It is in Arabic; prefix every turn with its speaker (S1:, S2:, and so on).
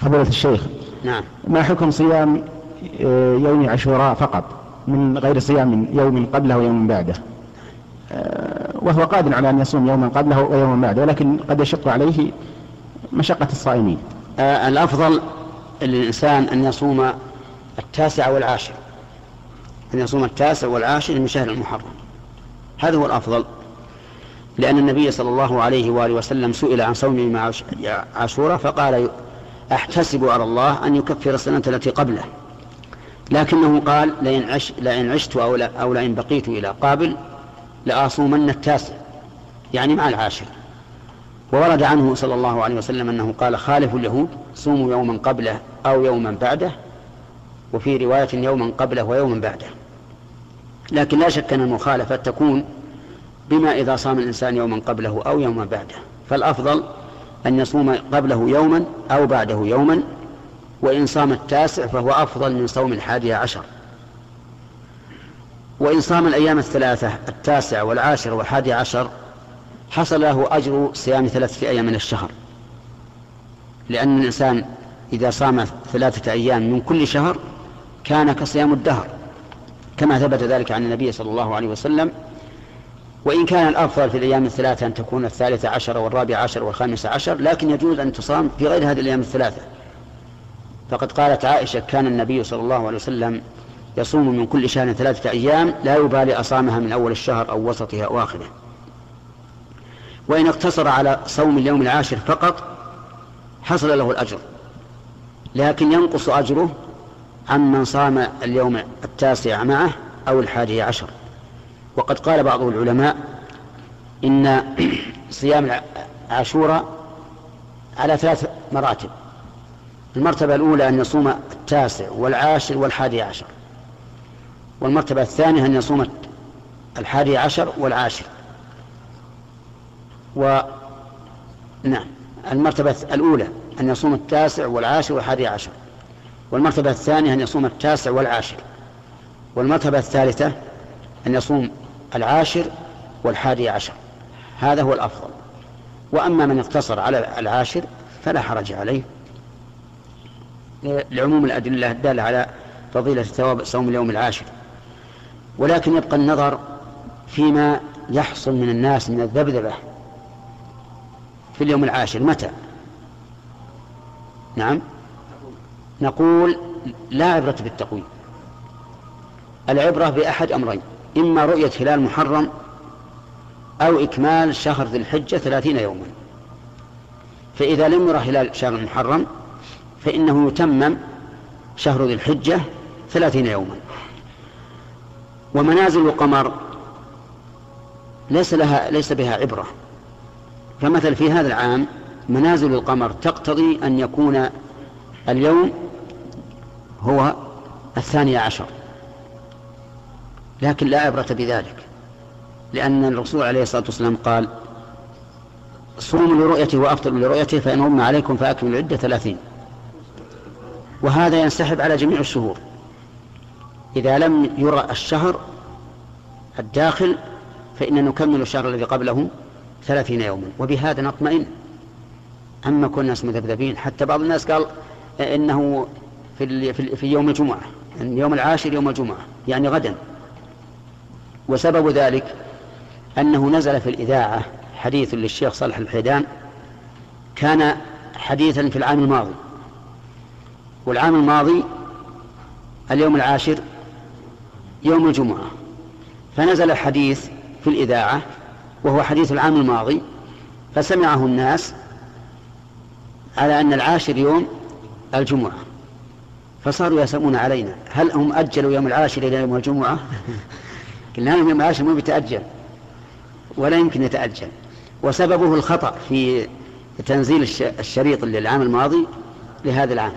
S1: فضيلة الشيخ.
S2: نعم.
S1: ما حكم صيام آه، يوم عاشوراء فقط؟ من غير صيام يوم قبله ويوم بعده. آه، وهو قادر على أن يصوم يوما قبله ويوما بعده ولكن قد يشق عليه مشقة الصائمين.
S2: آه الأفضل للإنسان أن يصوم التاسع والعاشر. أن يصوم التاسع والعاشر من شهر المحرم. هذا هو الأفضل. لأن النبي صلى الله عليه وآله وسلم سئل عن صوم عاشوراء فقال أحتسب على الله أن يكفر السنة التي قبله. لكنه قال لئن, عش لئن عشت أو, أو لئن بقيت إلى قابل لأصومن التاسع. يعني مع العاشر. وورد عنه صلى الله عليه وسلم أنه قال خالف اليهود صوموا يوما قبله أو يوما بعده وفي رواية يوما قبله ويوما بعده. لكن لا شك أن المخالفة تكون بما إذا صام الإنسان يوما قبله أو يوما بعده. فالأفضل أن يصوم قبله يوما أو بعده يوما وإن صام التاسع فهو أفضل من صوم الحادي عشر. وإن صام الأيام الثلاثة التاسع والعاشر والحادي عشر حصل له أجر صيام ثلاثة أيام من الشهر. لأن الإنسان إذا صام ثلاثة أيام من كل شهر كان كصيام الدهر كما ثبت ذلك عن النبي صلى الله عليه وسلم وإن كان الأفضل في الأيام الثلاثة أن تكون الثالثة عشر والرابعة عشر والخامسة عشر لكن يجوز أن تصام في غير هذه الأيام الثلاثة. فقد قالت عائشة كان النبي صلى الله عليه وسلم يصوم من كل شهر ثلاثة أيام لا يبالي أصامها من أول الشهر أو وسطه أو آخره. وإن اقتصر على صوم اليوم العاشر فقط حصل له الأجر. لكن ينقص أجره عمن صام اليوم التاسع معه أو الحادي عشر. وقد قال بعض العلماء إن صيام عاشوراء على ثلاث مراتب. المرتبة الأولى أن يصوم التاسع والعاشر والحادي عشر. والمرتبة الثانية أن يصوم الحادي عشر والعاشر. و نعم المرتبة الأولى أن يصوم التاسع والعاشر والحادي عشر. والمرتبة الثانية أن يصوم التاسع والعاشر. والمرتبة الثالثة أن يصوم العاشر والحادي عشر. هذا هو الأفضل. وأما من اقتصر على العاشر فلا حرج عليه. لعموم الأدلة الدالة على فضيلة ثواب صوم اليوم العاشر. ولكن يبقى النظر فيما يحصل من الناس من الذبذبة في اليوم العاشر. متى؟ نعم. نقول لا عبرة بالتقويم. العبرة بأحد أمرين. إما رؤية هلال محرم أو إكمال شهر ذي الحجة ثلاثين يوما. فإذا لم يرى هلال شهر المحرم فإنه يتمم شهر ذي الحجة ثلاثين يوما. ومنازل القمر ليس لها ليس بها عبرة. فمثل في هذا العام منازل القمر تقتضي أن يكون اليوم هو الثاني عشر. لكن لا عبرة بذلك. لأن الرسول عليه الصلاة والسلام قال صوموا لرؤيته وأفطروا لرؤيته فإن غم عليكم فأكملوا العدة ثلاثين. وهذا ينسحب على جميع الشهور. إذا لم يرى الشهر الداخل فإن نكمل الشهر الذي قبله ثلاثين يوما. وبهذا نطمئن. أما كنا الناس مذبذبين حتى بعض الناس قال إنه في, في يوم الجمعة يعني يوم العاشر يوم الجمعة يعني غدا. وسبب ذلك أنه نزل في الإذاعة حديث للشيخ صالح الحيدان كان حديثا في العام الماضي. والعام الماضي اليوم العاشر يوم الجمعة. فنزل الحديث في الإذاعة وهو حديث العام الماضي فسمعه الناس على أن العاشر يوم الجمعة. فصاروا يسألون علينا هل هم أجلوا يوم العاشر إلى يوم الجمعة؟ قلنا لهم يوم العاشر مو ولا يمكن يتأجل. وسببه الخطأ في تنزيل الشريط للعام الماضي لهذا العام.